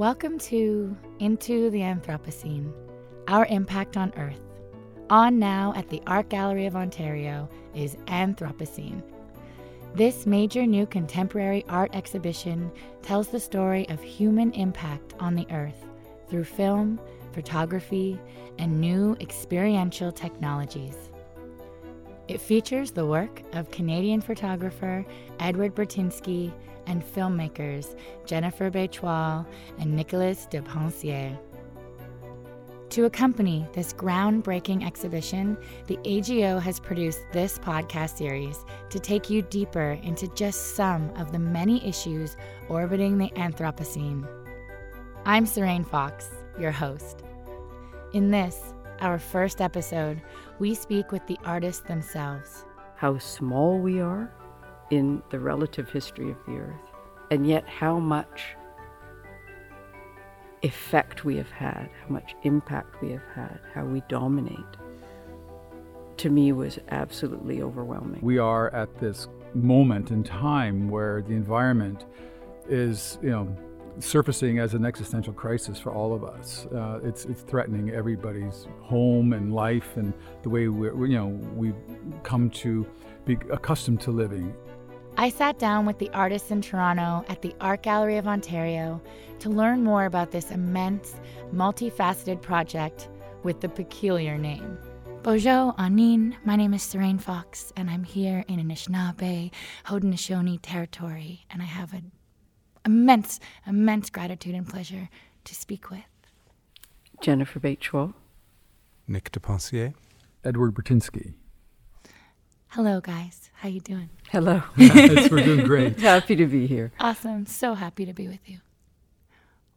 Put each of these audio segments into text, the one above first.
Welcome to Into the Anthropocene, our impact on Earth. On now at the Art Gallery of Ontario is Anthropocene. This major new contemporary art exhibition tells the story of human impact on the Earth through film, photography, and new experiential technologies. It features the work of Canadian photographer Edward Burtynsky and filmmakers Jennifer Baichwal and Nicholas de Pencier. To accompany this groundbreaking exhibition, the AGO has produced this podcast series to take you deeper into just some of the many issues orbiting the Anthropocene. I'm Serene Fox, your host. In this, our first episode, we speak with the artists themselves. How small we are in the relative history of the earth, and yet how much effect we have had, how much impact we have had, how we dominate, to me was absolutely overwhelming. We are at this moment in time where the environment is, you know, surfacing as an existential crisis for all of us. Uh, it's it's threatening everybody's home and life and the way we you know we've come to be accustomed to living. I sat down with the artists in Toronto at the Art Gallery of Ontario to learn more about this immense, multifaceted project with the peculiar name. Bonjour, Anin. My name is Serene Fox, and I'm here in Anishinaabe, Haudenosaunee territory, and I have an immense, immense gratitude and pleasure to speak with. Jennifer Baichwal. Nick de Pencier. Edward Burtynsky. Hello, guys. How you doing? Hello. yes, we're doing great. Happy to be here. Awesome. So happy to be with you.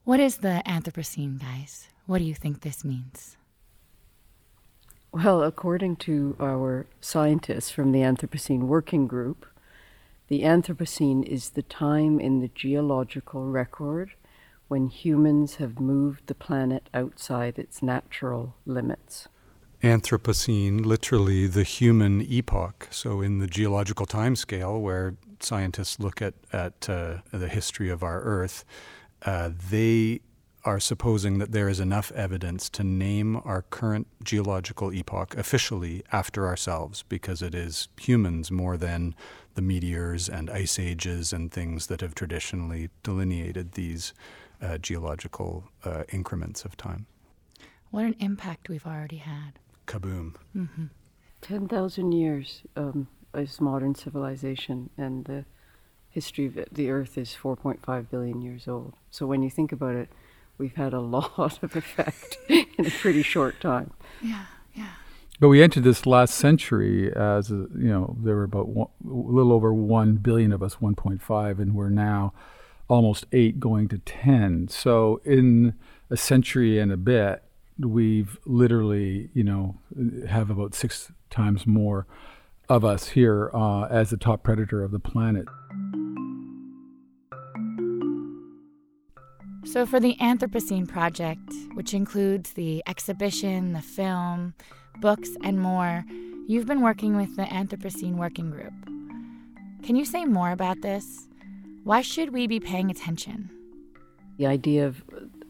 What is the Anthropocene, guys? What do you think this means? Well, according to our scientists from the Anthropocene Working Group, the Anthropocene is the time in the geological record when humans have moved the planet outside its natural limits. Anthropocene, literally the human epoch. So, in the geological time scale, where scientists look at, at uh, the history of our Earth, uh, they are supposing that there is enough evidence to name our current geological epoch officially after ourselves because it is humans more than the meteors and ice ages and things that have traditionally delineated these uh, geological uh, increments of time. What an impact we've already had kaboom. Mm-hmm. 10,000 years um, is modern civilization, and the history of the Earth is 4.5 billion years old. So when you think about it, we've had a lot of effect in a pretty short time. Yeah, yeah. But we entered this last century as, you know, there were about one, a little over 1 billion of us, 1.5, and we're now almost 8 going to 10. So in a century and a bit, we've literally, you know, have about six times more of us here uh, as the top predator of the planet. So, for the Anthropocene Project, which includes the exhibition, the film, books, and more, you've been working with the Anthropocene Working Group. Can you say more about this? Why should we be paying attention? The idea of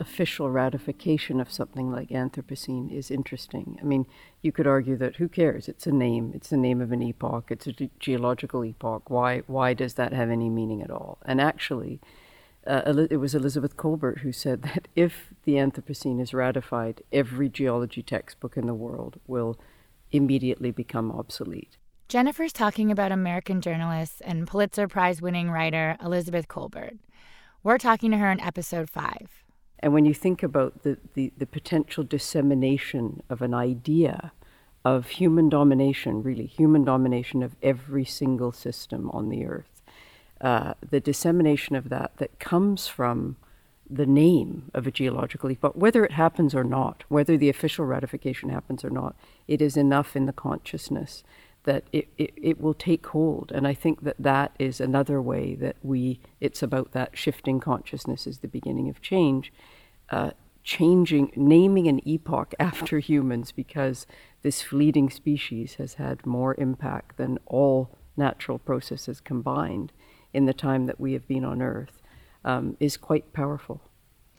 official ratification of something like Anthropocene is interesting. I mean, you could argue that who cares? It's a name. It's the name of an epoch. It's a ge- geological epoch. Why? Why does that have any meaning at all? And actually, uh, it was Elizabeth Kolbert who said that if the Anthropocene is ratified, every geology textbook in the world will immediately become obsolete. Jennifer's talking about American journalist and Pulitzer Prize winning writer Elizabeth Kolbert. We're talking to her in episode five. And when you think about the, the, the, potential dissemination of an idea of human domination, really, human domination of every single system on the earth, uh, the dissemination of that that comes from the name of a geological epoch, whether it happens or not, whether the official ratification happens or not, it is enough in the consciousness that it, it, it will take hold. And I think that that is another way that we, it's about that shifting consciousness is the beginning of change. Uh, changing, naming an epoch after humans because this fleeting species has had more impact than all natural processes combined in the time that we have been on Earth um, is quite powerful.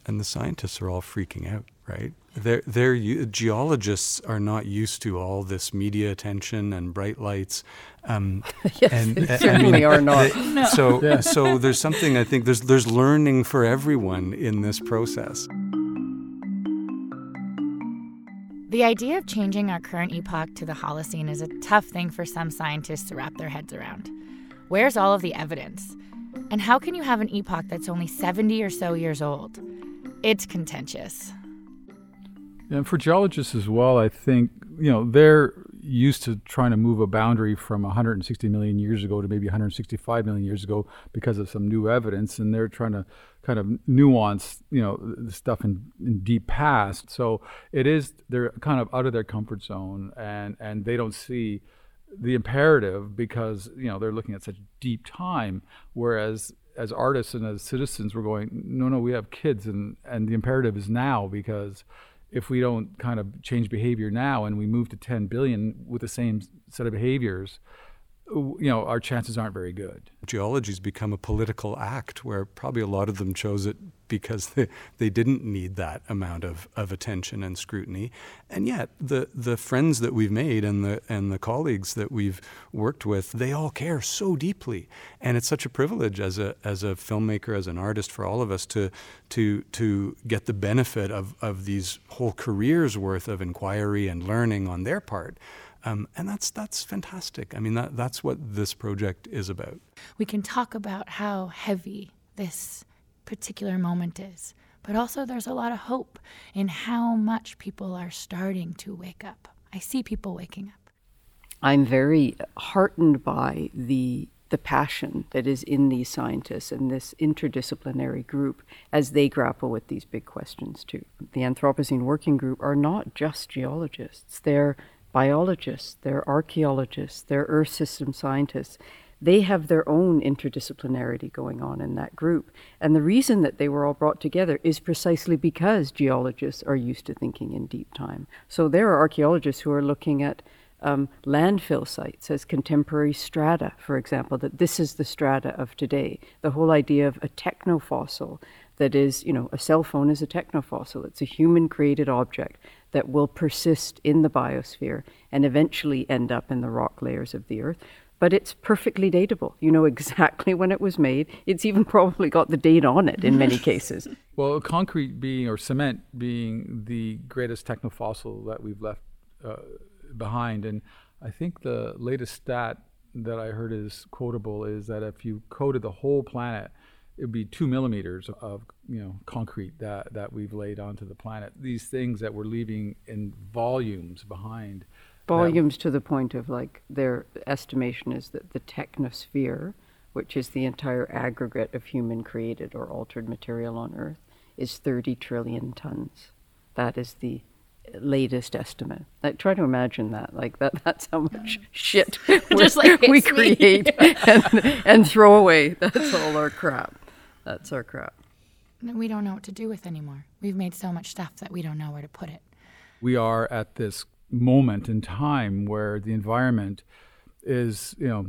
and the scientists are all freaking out, right? They're, they're, geologists are not used to all this media attention and bright lights. Um, yes, and, they certainly I mean, are not. They, no. So, yeah. so there's something I think there's there's learning for everyone in this process. The idea of changing our current epoch to the Holocene is a tough thing for some scientists to wrap their heads around. Where's all of the evidence? And how can you have an epoch that's only 70 or so years old? It's contentious. And for geologists as well, I think, you know, they're used to trying to move a boundary from 160 million years ago to maybe 165 million years ago because of some new evidence, and they're trying to kind of nuance, you know, the stuff in, in deep past. So it is they're kind of out of their comfort zone, and and they don't see the imperative because you know they're looking at such deep time, whereas as artists and as citizens we're going no no we have kids and and the imperative is now because if we don't kind of change behavior now and we move to 10 billion with the same set of behaviors you know our chances aren't very good. Geology's become a political act where probably a lot of them chose it because they, they didn't need that amount of, of attention and scrutiny. And yet the the friends that we've made and the and the colleagues that we've worked with they all care so deeply. And it's such a privilege as a as a filmmaker as an artist for all of us to to to get the benefit of of these whole careers worth of inquiry and learning on their part um, and that's that's fantastic. I mean, that, that's what this project is about. We can talk about how heavy this particular moment is, but also there's a lot of hope in how much people are starting to wake up. I see people waking up. I'm very heartened by the the passion that is in these scientists and this interdisciplinary group as they grapple with these big questions too. The Anthropocene Working Group are not just geologists. They're biologists, they're archaeologists, they're earth system scientists. They have their own interdisciplinarity going on in that group. And the reason that they were all brought together is precisely because geologists are used to thinking in deep time. So there are archaeologists who are looking at um, landfill sites as contemporary strata, for example, that this is the strata of today. The whole idea of a technofossil that is, you know, a cell phone is a technofossil. It's a human created object that will persist in the biosphere and eventually end up in the rock layers of the earth. But it's perfectly datable. You know exactly when it was made. It's even probably got the date on it in many cases. Well, concrete being, or cement being the greatest technofossil that we've left uh, behind. And I think the latest stat that I heard is quotable is that if you coated the whole planet it would be two millimeters of you know concrete that that we've laid onto the planet. These things that we're leaving in volumes behind. Volumes to the point of like their estimation is that the technosphere, which is the entire aggregate of human created or altered material on Earth, is 30 trillion tons. That is the latest estimate. Like, try to imagine that. Like that. That's how much shit Just like we create and, and throw away. That's all our crap. That's our crap. We don't know what to do with anymore. We've made so much stuff that we don't know where to put it. We are at this moment in time where the environment is, you know,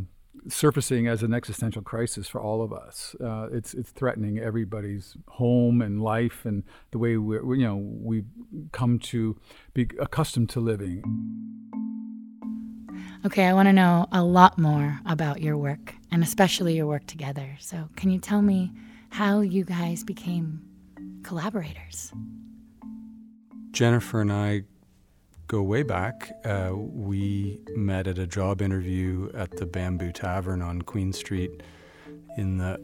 surfacing as an existential crisis for all of us. Uh, it's it's threatening everybody's home and life and the way we you know we've come to be accustomed to living. Okay, I want to know a lot more about your work and especially your work together. So, can you tell me how you guys became collaborators. Jennifer and I go way back. Uh, we met at a job interview at the Bamboo Tavern on Queen Street in the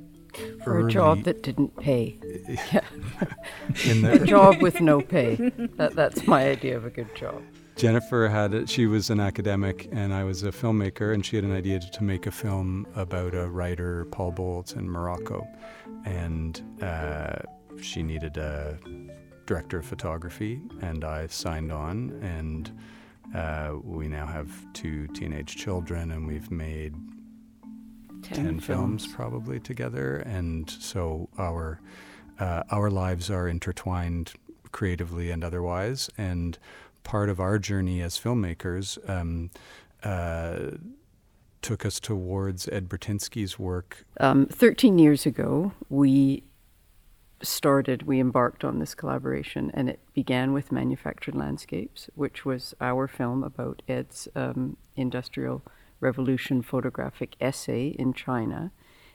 for early, a job that didn't pay. in the a job with no pay. That, that's my idea of a good job. Jennifer had she was an academic and I was a filmmaker, and she had an idea to make a film about a writer, Paul Bowles, in Morocco, and uh, she needed a director of photography, and I signed on, and uh, we now have two teenage children, and we've made ten, 10 films. films. probably together, and so our uh, our lives are intertwined creatively and otherwise, and part of our journey as filmmakers um, uh, took us towards Ed Burtynsky's work. Um, 13 years ago, we started, we embarked on this collaboration, and it began with Manufactured Landscapes, which was our film about Ed's um, industrial revolution photographic essay in China.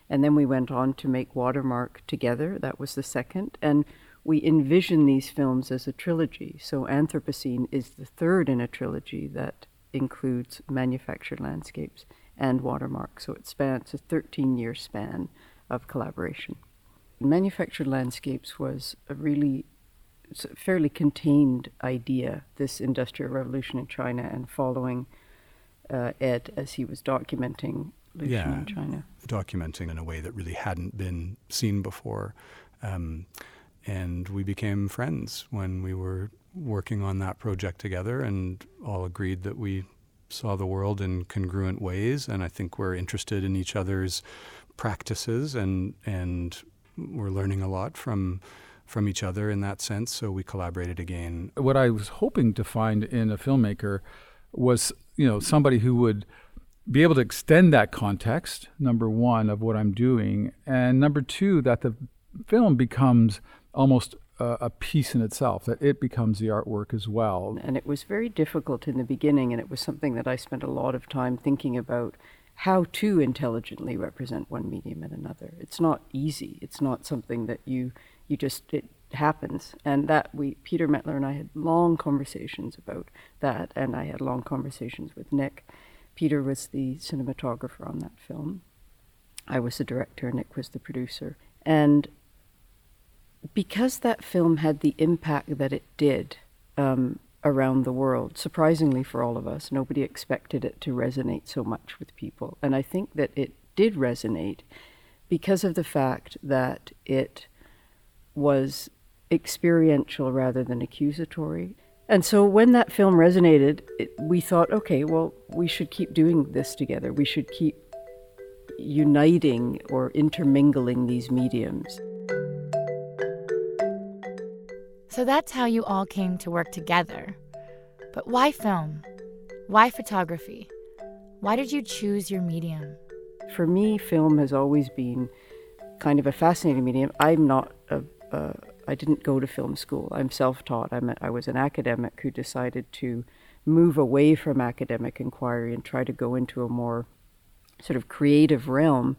And then we went on to make Watermark together. That was the second. And we envision these films as a trilogy. So Anthropocene is the third in a trilogy that includes manufactured landscapes and Watermark. So it spans a 13 year span of collaboration. Manufactured landscapes was a really a fairly contained idea, this industrial revolution in China and following uh, Ed as he was documenting yeah, in China. Documenting in a way that really hadn't been seen before. Um, and we became friends when we were working on that project together and all agreed that we saw the world in congruent ways. And I think we're interested in each other's practices and, and we're learning a lot from from each other in that sense. So we collaborated again. What I was hoping to find in a filmmaker was, you know, somebody who would be able to extend that context, number one, of what I'm doing, and number two, that the film becomes almost a, a piece in itself, that it becomes the artwork as well. And it was very difficult in the beginning, and it was something that I spent a lot of time thinking about how to intelligently represent one medium and another. It's not easy. It's not something that you you just it happens. And that we Peter Mettler and I had long conversations about that, and I had long conversations with Nick Peter was the cinematographer on that film. I was the director, Nick was the producer. And because that film had the impact that it did um, around the world, surprisingly for all of us, nobody expected it to resonate so much with people. And I think that it did resonate because of the fact that it was experiential rather than accusatory. And so when that film resonated, it, we thought, okay, well, we should keep doing this together. We should keep uniting or intermingling these mediums. So that's how you all came to work together. But why film? Why photography? Why did you choose your medium? For me, film has always been kind of a fascinating medium. I'm not a, I didn't go to film school. I'm self-taught. I'm a, I was an academic who decided to move away from academic inquiry and try to go into a more sort of creative realm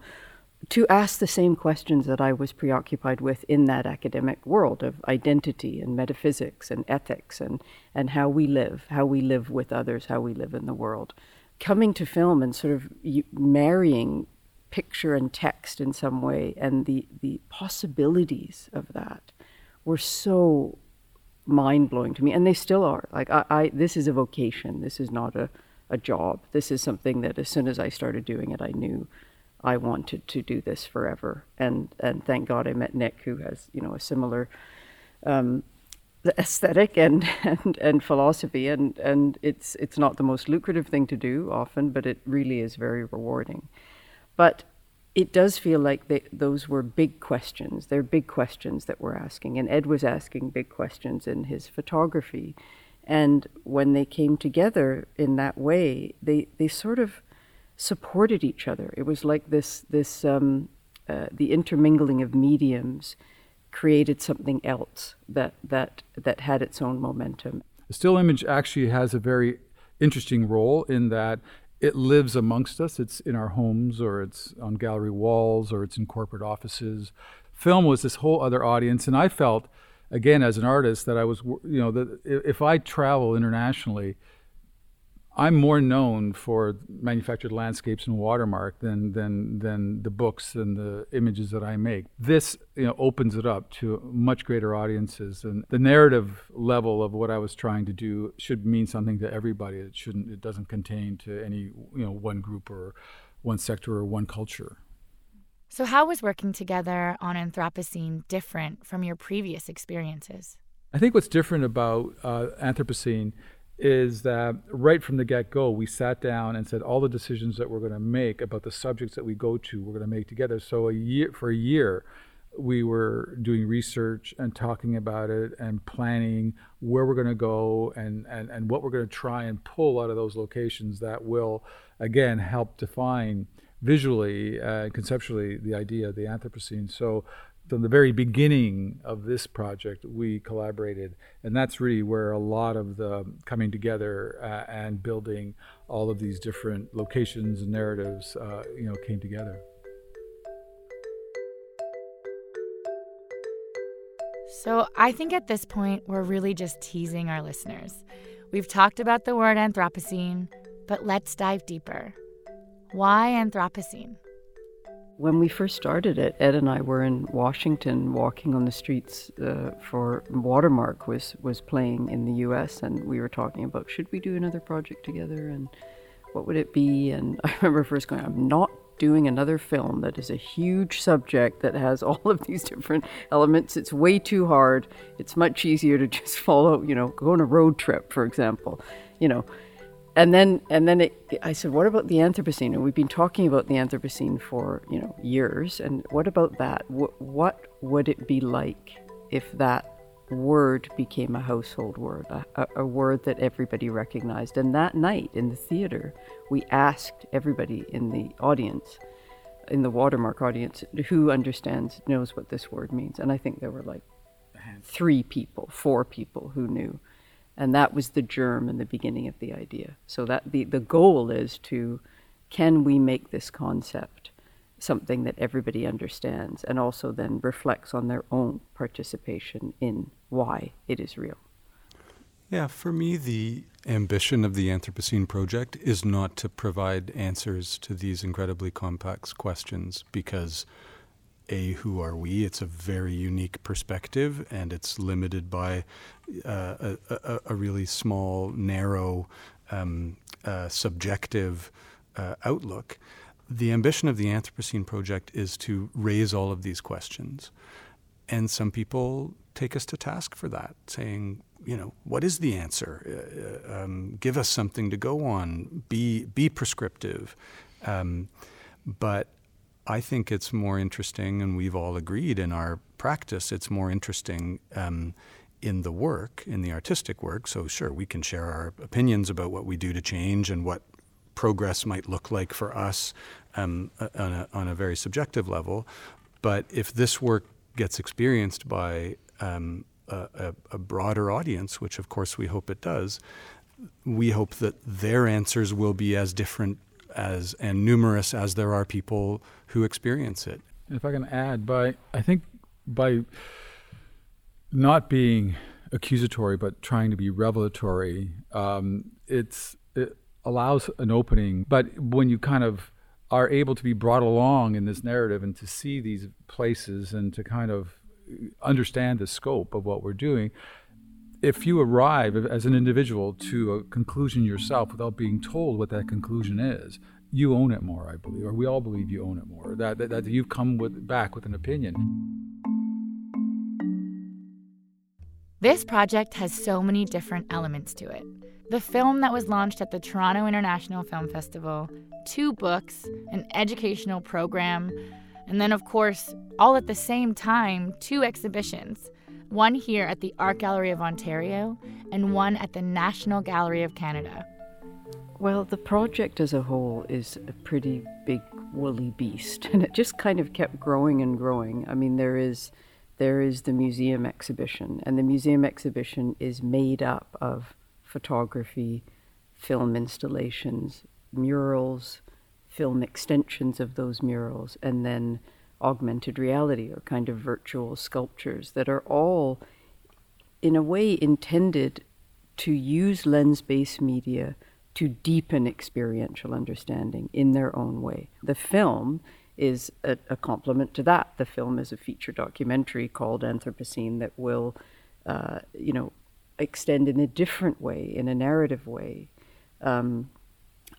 to ask the same questions that I was preoccupied with in that academic world of identity and metaphysics and ethics and, and how we live, how we live with others, how we live in the world. Coming to film and sort of marrying picture and text in some way and the, the possibilities of that were so mind blowing to me, and they still are. Like I, I, this is a vocation. This is not a, a job. This is something that as soon as I started doing it, I knew I wanted to do this forever. And and thank God I met Nick, who has you know a similar um, aesthetic and, and and philosophy. And and it's it's not the most lucrative thing to do often, but it really is very rewarding. But it does feel like they, those were big questions. They're big questions that we're asking. And Ed was asking big questions in his photography. And when they came together in that way, they, they sort of supported each other. It was like this, this um, uh, the intermingling of mediums created something else that, that, that had its own momentum. Still image actually has a very interesting role in that it lives amongst us. It's in our homes, or it's on gallery walls, or it's in corporate offices. Film was this whole other audience, and I felt, again, as an artist, that I was, you know, that if I travel internationally, I'm more known for manufactured landscapes and watermark than than than the books and the images that I make. This you know opens it up to much greater audiences, and the narrative level of what I was trying to do should mean something to everybody. It shouldn't. It doesn't contain to any you know one group or one sector or one culture. So, how was working together on Anthropocene different from your previous experiences? I think what's different about uh, Anthropocene is that right from the get go, we sat down and said all the decisions that we're going to make about the subjects that we go to, we're going to make together. So a year for a year, we were doing research and talking about it and planning where we're going to go and, and, and what we're going to try and pull out of those locations that will, again, help define visually, uh, conceptually, the idea of the Anthropocene. So from the very beginning of this project, we collaborated, and that's really where a lot of the coming together uh, and building all of these different locations and narratives, uh, you know, came together. So I think at this point, we're really just teasing our listeners. We've talked about the word Anthropocene, but let's dive deeper. Why Anthropocene? When we first started it, Ed and I were in Washington walking on the streets uh, for Watermark was, was playing in the US, and we were talking about should we do another project together and what would it be? And I remember first going, I'm not doing another film that is a huge subject that has all of these different elements. It's way too hard. It's much easier to just follow, you know, go on a road trip, for example, you know and then and then it, I said, what about the Anthropocene? And we've been talking about the Anthropocene for you know years. And what about that? W- what would it be like if that word became a household word, a, a, word that everybody recognized? And that night in the theater, we asked everybody in the audience, in the Watermark audience, who understands, knows what this word means. And I think there were like three people, four people who knew and that was the germ and the beginning of the idea. So that the, the goal is to can we make this concept something that everybody understands and also then reflects on their own participation in why it is real? Yeah, for me, the ambition of the Anthropocene project is not to provide answers to these incredibly complex questions because a who are we. It's a very unique perspective and it's limited by uh, a, a, a, really small narrow um, uh, subjective uh, outlook. The ambition of the anthropocene project is to raise all of these questions. And some people take us to task for that saying you know what is the answer? Uh, um, give us something to go on. Be be prescriptive. Um, but I think it's more interesting, and we've all agreed in our practice, it's more interesting um, in the work, in the artistic work. So, sure, we can share our opinions about what we do to change and what progress might look like for us um, on, a, on, a, very subjective level. But if this work gets experienced by um, a, a broader audience, which of course we hope it does, we hope that their answers will be as different as and numerous as there are people who experience it. If I can add, by I think by not being accusatory but trying to be revelatory, um, it's it allows an opening. But when you kind of are able to be brought along in this narrative and to see these places and to kind of understand the scope of what we're doing, if you arrive as an individual to a conclusion yourself without being told what that conclusion is, you own it more, I believe, or we all believe you own it more. That that, that you've come with, back with an opinion. This project has so many different elements to it. The film that was launched at the Toronto International Film Festival, two books, an educational program, and then, of course, all at the same time, two exhibitions one here at the Art Gallery of Ontario, and one at the National Gallery of Canada. Well, the project as a whole is a pretty big woolly beast, and it just kind of kept growing and growing. I mean, there is there is the museum exhibition, and the museum exhibition is made up of photography, film installations, murals, film extensions of those murals, and then augmented reality or kind of virtual sculptures that are all, in a way, intended to use lens based media to deepen experiential understanding in their own way. The film is a, a complement to that. The film is a feature documentary called Anthropocene that will, uh, you know, extend in a different way, in a narrative way, um,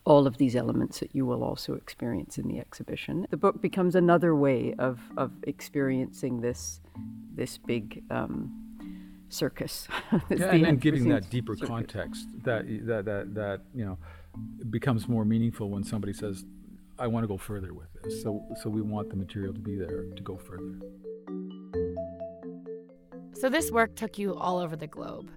all of these elements that you will also experience in the exhibition. The book becomes another way of, of experiencing this this big um, circus. yeah, and then giving that deeper circus. context that, that that that you know becomes more meaningful when somebody says, "I want to go further with this." So so we want the material to be there to go further. So this work took you all over the globe.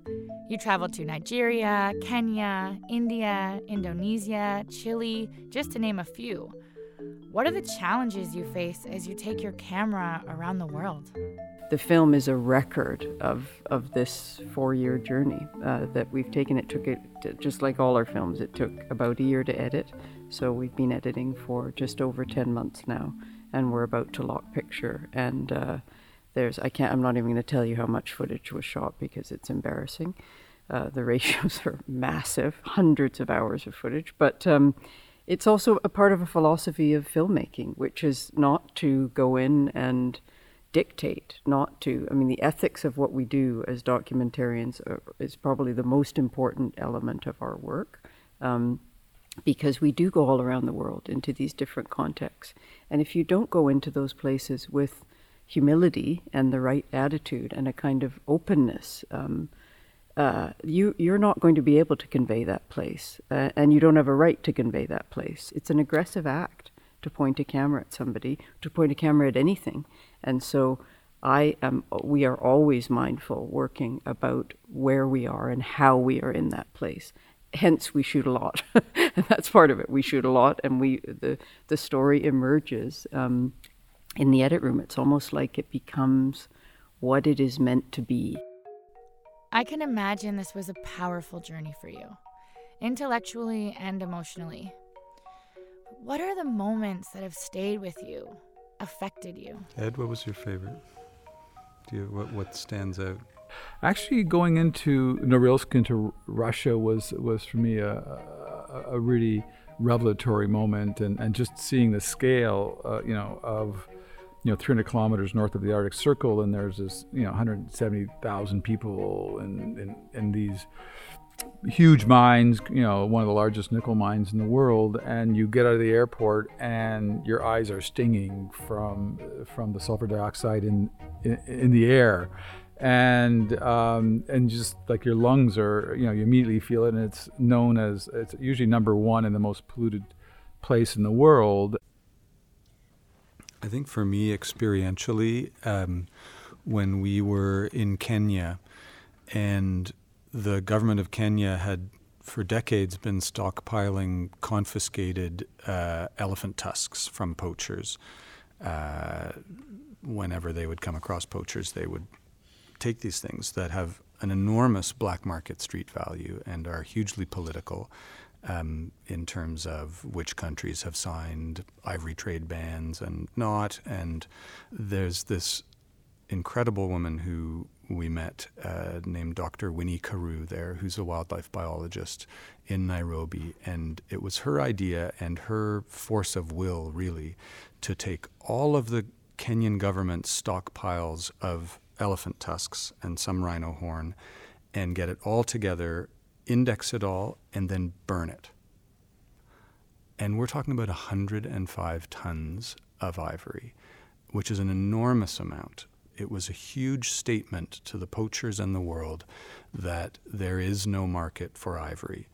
You traveled to Nigeria, Kenya, India, Indonesia, Chile, just to name a few. What are the challenges you face as you take your camera around the world? The film is a record of, of this four year journey uh, that we've taken. It took it, just like all our films, it took about a year to edit. So we've been editing for just over 10 months now, and we're about to lock picture. And uh, there's, I can't, I'm not even going to tell you how much footage was shot because it's embarrassing. Uh, the ratios are massive, hundreds of hours of footage. But um, it's also a part of a philosophy of filmmaking, which is not to go in and dictate, not to. I mean, the ethics of what we do as documentarians are, is probably the most important element of our work. Um, because we do go all around the world into these different contexts. And if you don't go into those places with humility and the right attitude and a kind of openness, um, uh, you you're not going to be able to convey that place, uh, and you don't have a right to convey that place. It's an aggressive act to point a camera at somebody, to point a camera at anything, and so I am. We are always mindful, working about where we are and how we are in that place. Hence, we shoot a lot, and that's part of it. We shoot a lot, and we the the story emerges um, in the edit room. It's almost like it becomes what it is meant to be. I can imagine this was a powerful journey for you, intellectually and emotionally. What are the moments that have stayed with you, affected you? Ed, what was your favorite? Do you what what stands out? Actually, going into Norilsk into Russia was was for me a a, a really revelatory moment, and, and just seeing the scale, uh, you know, of you know 300 kilometers north of the Arctic Circle, and there's this you know 170,000 people in, in in these huge mines, you know, one of the largest nickel mines in the world, and you get out of the airport and your eyes are stinging from from the sulfur dioxide in in, in the air, and um, and just like your lungs are, you know, you immediately feel it, and it's known as it's usually number one in the most polluted place in the world. I think for me, experientially, um, when we were in Kenya and the government of Kenya had for decades been stockpiling confiscated uh, elephant tusks from poachers. Uh, whenever they would come across poachers, they would take these things that have an enormous black market street value and are hugely political um, in terms of which countries have signed ivory trade bans and not. And there's this incredible woman who we met uh, named Dr. Winnie Kiiru there, who's a wildlife biologist in Nairobi. And it was her idea and her force of will, really, to take all of the Kenyan government's stockpiles of elephant tusks and some rhino horn and get it all together index it all, and then burn it. And we're talking about 105 tons of ivory, which is an enormous amount. It was a huge statement to the poachers and the world that there is no market for ivory.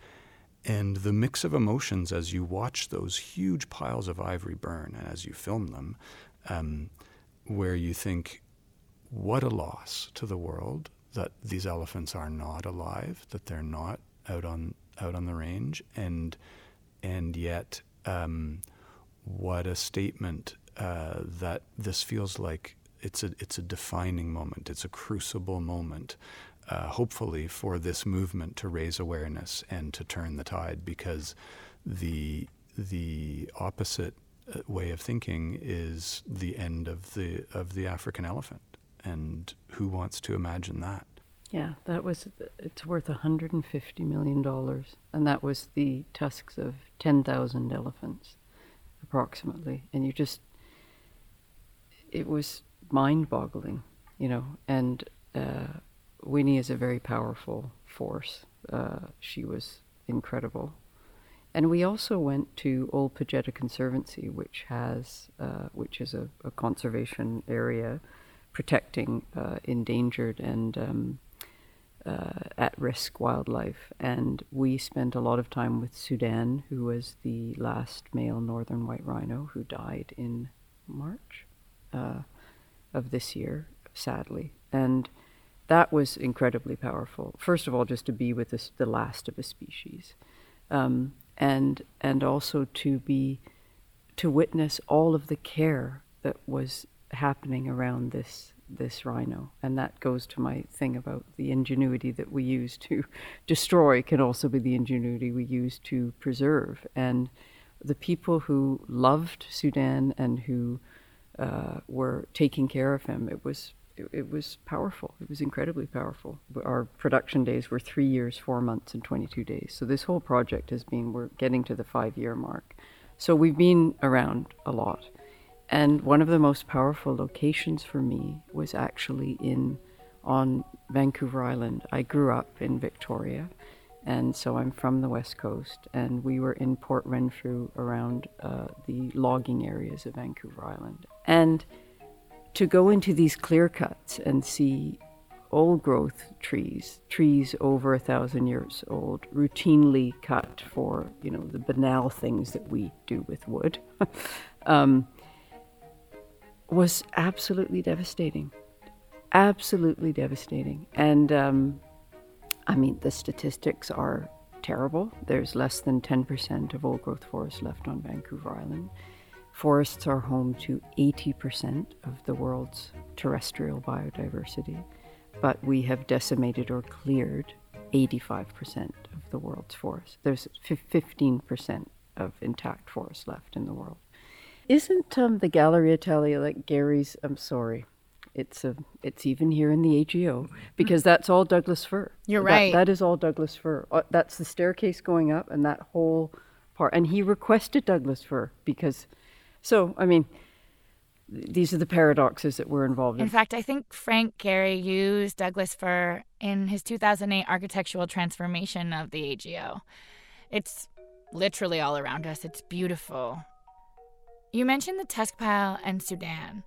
And the mix of emotions as you watch those huge piles of ivory burn and as you film them, um, where you think, what a loss to the world that these elephants are not alive, that they're not out on out on the range, and and yet um, what a statement uh, that this feels like it's a it's a defining moment. It's a crucible moment, uh, hopefully for this movement to raise awareness and to turn the tide, because the the opposite uh, way of thinking is the end of the of the African elephant, and who wants to imagine that? Yeah, that was, it's worth $150 million. And that was the tusks of 10,000 elephants, approximately. And you just, it was mind boggling, you know. And uh, Winnie is a very powerful force. Uh, she was incredible. And we also went to Ol Pejeta Conservancy, which has, uh, which is a, a, conservation area protecting uh, endangered and um, uh, at risk wildlife. And we spent a lot of time with Sudan, who was the last male northern white rhino who died in March uh, of this year, sadly. And that was incredibly powerful. First of all, just to be with this, the last of a species, um, and and also to be to witness all of the care that was happening around this this rhino. And that goes to my thing about the ingenuity that we use to destroy can also be the ingenuity we use to preserve. And the people who loved Sudan and who uh, were taking care of him, it was it, it, was powerful. It was incredibly powerful. Our production days were three years, four months, and 22 days. So this whole project has been, we're getting to the five year mark. So we've been around a lot. And one of the most powerful locations for me was actually in on Vancouver Island. I grew up in Victoria, and so I'm from the west coast. And we were in Port Renfrew around uh, the logging areas of Vancouver Island. And to go into these clear cuts and see old growth trees, trees over a thousand years old, routinely cut for you know the banal things that we do with wood. um, was absolutely devastating. Absolutely devastating. And um, I mean, the statistics are terrible. There's less than 10% of old growth forest left on Vancouver Island. Forests are home to 80% of the world's terrestrial biodiversity, but we have decimated or cleared 85% of the world's forests. There's 15% of intact forests left in the world. Isn't um, the Galleria Italia like Gehry's? I'm sorry. It's a, it's even here in the AGO because that's all Douglas fir. You're that, right. That is all Douglas fir. Uh, that's the staircase going up, and that whole part. And he requested Douglas fir because, so I mean, these are the paradoxes that we're involved in. In fact, I think Frank Gehry used Douglas fir in his 2008 architectural transformation of the AGO. It's literally all around us. It's beautiful. You mentioned the tusk pile and Sudan,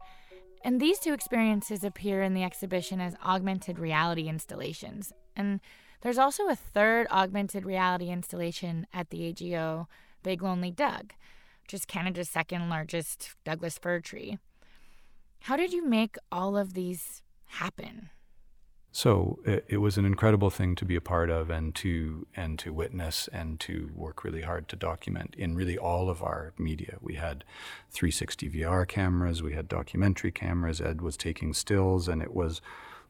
and these two experiences appear in the exhibition as augmented reality installations. And there's also a third augmented reality installation at the AGO, Big Lonely Doug, which is Canada's second largest Douglas fir tree. How did you make all of these happen? So it, it, was an incredible thing to be a part of and to and to witness and to work really hard to document in really all of our media. We had 360 VR cameras, we had documentary cameras. Ed was taking stills, and it was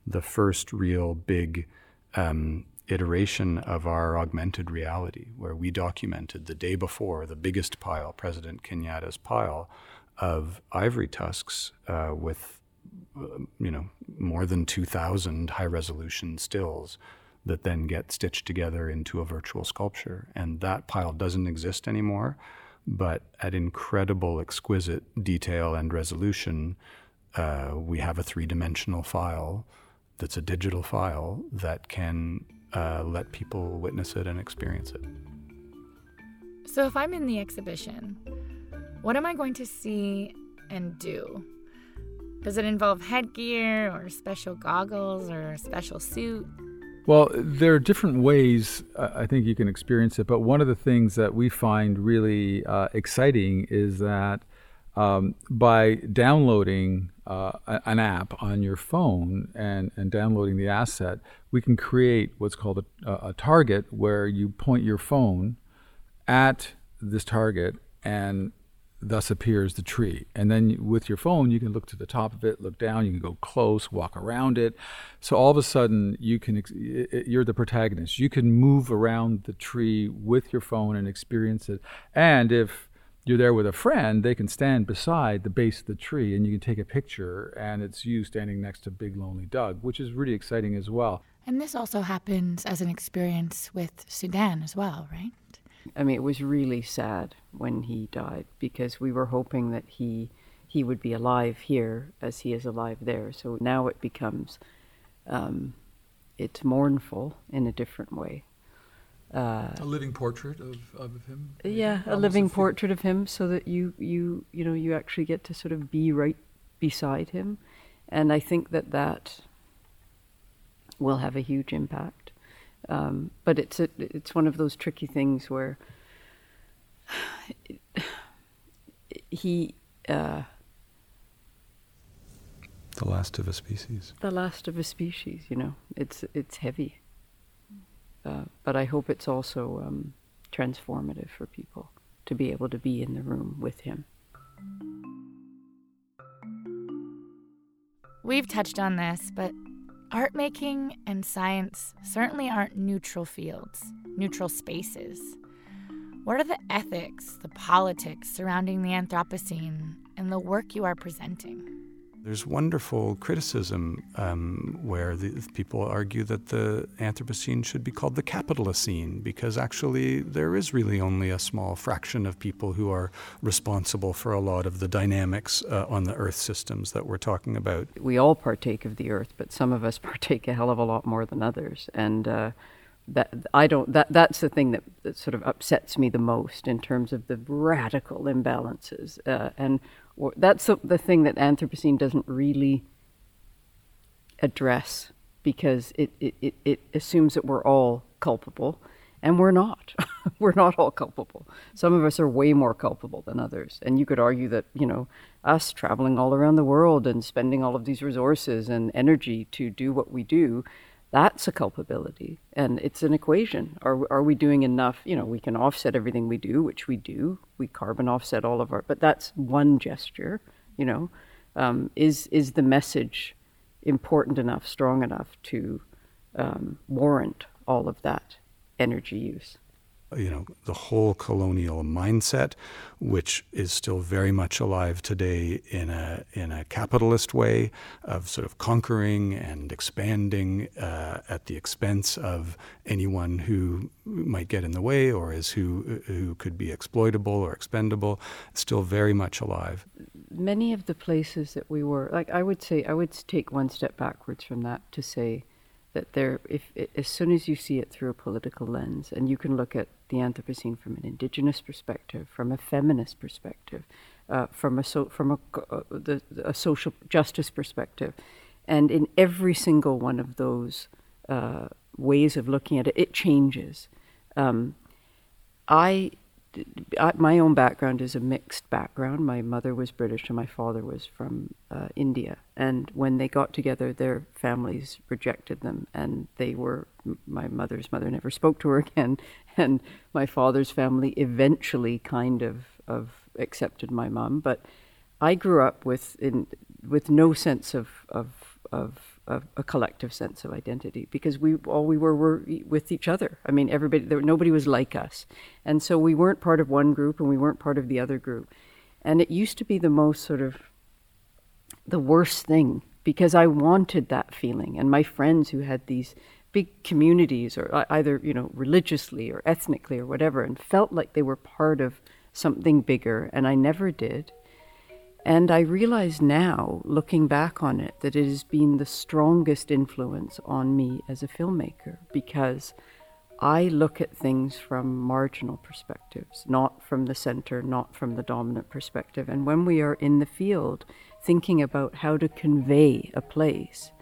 the first real big um, iteration of our augmented reality, where we documented the day before the biggest pile, President Kenyatta's pile, of ivory tusks uh, with you know, more than 2,000 high resolution stills that then get stitched together into a virtual sculpture. And that pile doesn't exist anymore, but at incredible, exquisite detail and resolution, uh, we have a three dimensional file that's a digital file that can uh, let people witness it and experience it. So, if I'm in the exhibition, what am I going to see and do? Does it involve headgear or special goggles or a special suit? Well, there are different ways uh, I think you can experience it, but one of the things that we find really uh, exciting is that um, by downloading uh, an app on your phone and, and downloading the asset, we can create what's called a, a target where you point your phone at this target and thus appears the tree. And then with your phone, you can look to the top of it, look down, you can go close, walk around it. So all of a sudden, you can you're the protagonist. You can move around the tree with your phone and experience it. And if you're there with a friend, they can stand beside the base of the tree and you can take a picture and it's you standing next to Big Lonely Doug, which is really exciting as well. And this also happens as an experience with Sudan as well, right? I mean, it was really sad when he died because we were hoping that he he would be alive here as he is alive there. So now it becomes um, it's mournful in a different way. Uh, a living portrait of, of him. Yeah, a living a portrait of him, so that you you you know you actually get to sort of be right beside him, and I think that that will have a huge impact. Um, but it's a, it's one of those tricky things where he. Uh, the last of a species. The last of a species, you know. It's it's heavy. Uh, but I hope it's also um, transformative for people to be able to be in the room with him. We've touched on this, but art making and science certainly aren't neutral fields, neutral spaces. What are the ethics, the politics surrounding the Anthropocene and the work you are presenting? There's wonderful criticism um, where the, people argue that the Anthropocene should be called the Capitalocene because actually there is really only a small fraction of people who are responsible for a lot of the dynamics uh, on the Earth systems that we're talking about. We all partake of the Earth, but some of us partake a hell of a lot more than others, and. Uh, that I don't that that's the thing that, that, sort of upsets me the most in terms of the radical imbalances uh, and or that's the, thing that Anthropocene doesn't really address because it, it, it, it assumes that we're all culpable, and we're not. we're not all culpable. Some of us are way more culpable than others. And you could argue that, you know, us traveling all around the world and spending all of these resources and energy to do what we do that's a culpability. And it's an equation. Are, are we doing enough? You know we can offset everything we do which we do. We carbon offset all of our but that's one gesture you know. Um, is is the message important enough strong enough to um, warrant all of that energy use you know, the whole colonial mindset, which is still very much alive today in a in a capitalist way of sort of conquering and expanding uh, at the expense of anyone who might get in the way or is who who could be exploitable or expendable, still very much alive. Many of the places that we were, like I would say, I would take one step backwards from that to say that there, if as soon as you see it through a political lens, and you can look at the Anthropocene from an indigenous perspective, from a feminist perspective, uh, from a so, from a, uh, the, a social justice perspective, and in every single one of those uh, ways of looking at it, it changes. Um, I My own background is a mixed background. My mother was British and my father was from uh, India. And when they got together, their families rejected them, and they were. My mother's mother never spoke to her again, and my father's family eventually kind of of accepted my mom. But I grew up with in with no sense of of of a, a, collective sense of identity because we all we were were with each other. I mean, everybody, there, nobody was like us, and so we weren't part of one group and we weren't part of the other group, and it used to be the most sort of the worst thing because I wanted that feeling, and my friends who had these big communities or either you know religiously or ethnically or whatever and felt like they were part of something bigger and I never did and I realize now, looking back on it, that it has been the strongest influence on me as a filmmaker because I look at things from marginal perspectives, not from the center, not from the dominant perspective. And when we are in the field thinking about how to convey a place,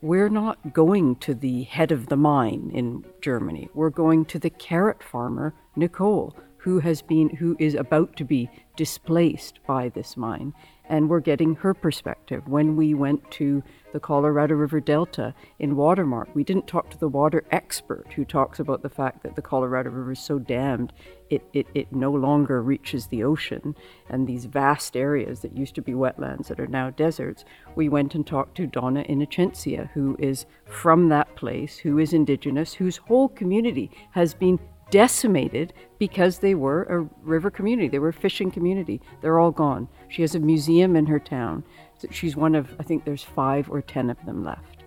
we're not going to the head of the mine in Germany. We're going to the carrot farmer, Nicole, who has been who is about to be displaced by this mine. And we're getting her perspective. When we went to the Colorado River Delta in Watermark we didn't talk to the water expert who talks about the fact that the Colorado River is so dammed it, it, it no longer reaches the ocean and these vast areas that used to be wetlands that are now deserts. We went and talked to Doña Inocencia who is from that place who is indigenous whose whole community has been decimated because they were a river community. They were a fishing community. They're all gone. She has a museum in her town. She's one of, I think there's five or ten of them left.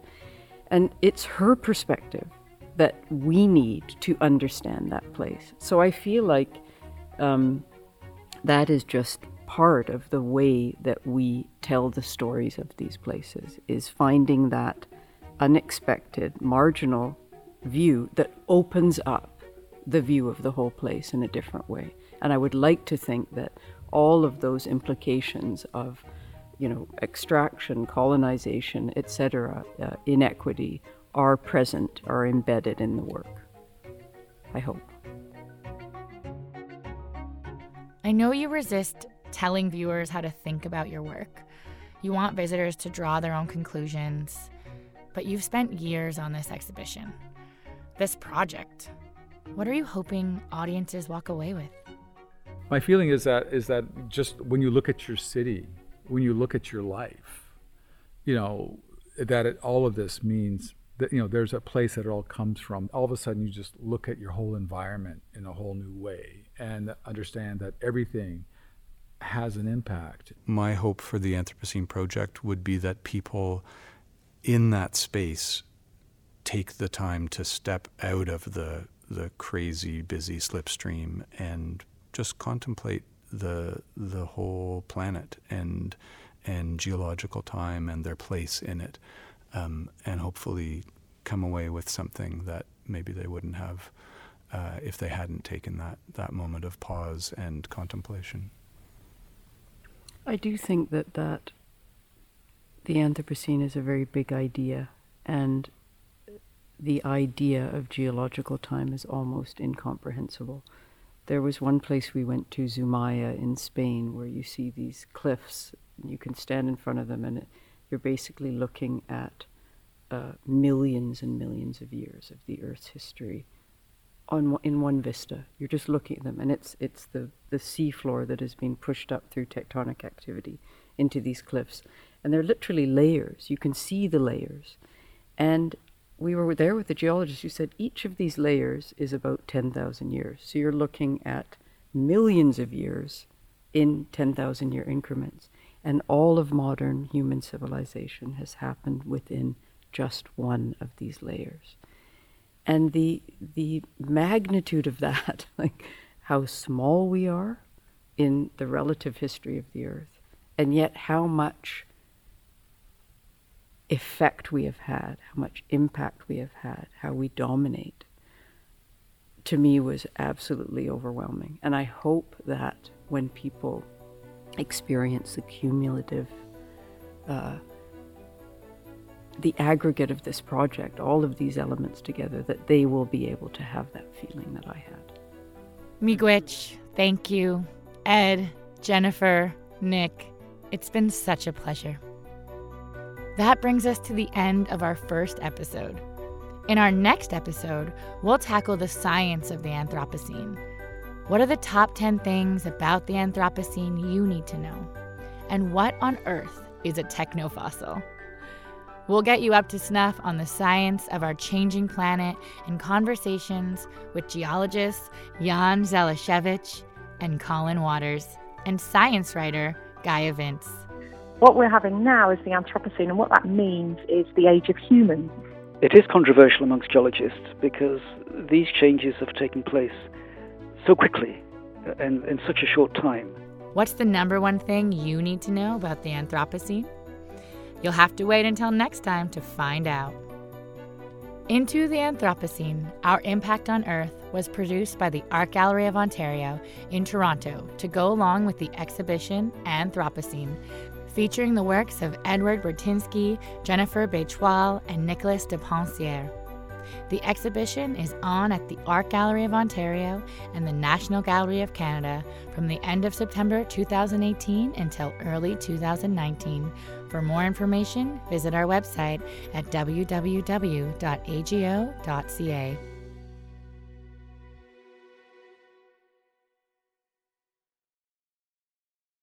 And it's her perspective that we need to understand that place. So I feel like um, that is just part of the way that we tell the stories of these places is finding that unexpected marginal view that opens up the view of the whole place in a different way. And I would like to think that all of those implications of, you know, extraction, colonization, etc., uh, inequity are present, are embedded in the work. I hope. I know you resist telling viewers how to think about your work. You want visitors to draw their own conclusions, but you've spent years on this exhibition, this project. What are you hoping audiences walk away with? My feeling is that is that just when you look at your city, when you look at your life, you know, that it, all of this means that you know there's a place that it all comes from. All of a sudden, you just look at your whole environment in a whole new way and understand that everything has an impact. My hope for the Anthropocene project would be that people in that space take the time to step out of the the crazy busy slipstream and just contemplate the the whole planet and and geological time and their place in it, um, and hopefully come away with something that maybe they wouldn't have uh, if they hadn't taken that that moment of pause and contemplation. I do think that that the Anthropocene is a very big idea, and the idea of geological time is almost incomprehensible. There was one place we went to, Zumaya in Spain, where you see these cliffs. And you can stand in front of them, and it, you're basically looking at uh, millions and millions of years of the Earth's history on in one vista. You're just looking at them, and it's it's the the seafloor that has been pushed up through tectonic activity into these cliffs, and they're literally layers. You can see the layers, and we were there with the geologist who said each of these layers is about 10,000 years. So you're looking at millions of years in 10,000 year increments. And all of modern human civilization has happened within just one of these layers. And the, the magnitude of that, like how small we are in the relative history of the earth, and yet how much effect we have had, how much impact we have had, how we dominate, to me was absolutely overwhelming. And I hope that when people experience the cumulative, uh, the aggregate of this project, all of these elements together, that they will be able to have that feeling that I had. Miigwech, thank you. Ed, Jennifer, Nick, it's been such a pleasure. That brings us to the end of our first episode. In our next episode, we'll tackle the science of the Anthropocene. What are the top 10 things about the Anthropocene you need to know? And what on earth is a technofossil? We'll get you up to snuff on the science of our changing planet in conversations with geologists Jan Zalasiewicz and Colin Waters and science writer Gaia Vince. What we're having now is the Anthropocene, and what that means is the age of humans. It is controversial amongst geologists because these changes have taken place so quickly and in such a short time. What's the number one thing you need to know about the Anthropocene? You'll have to wait until next time to find out. Into the Anthropocene, Our Impact on Earth was produced by the Art Gallery of Ontario in Toronto to go along with the exhibition Anthropocene, featuring the works of Edward Burtynsky, Jennifer Baichwal, and Nicholas de Pencier. The exhibition is on at the Art Gallery of Ontario and the National Gallery of Canada from the end of September 2018 until early 2019. For more information, visit our website at www.ago.ca.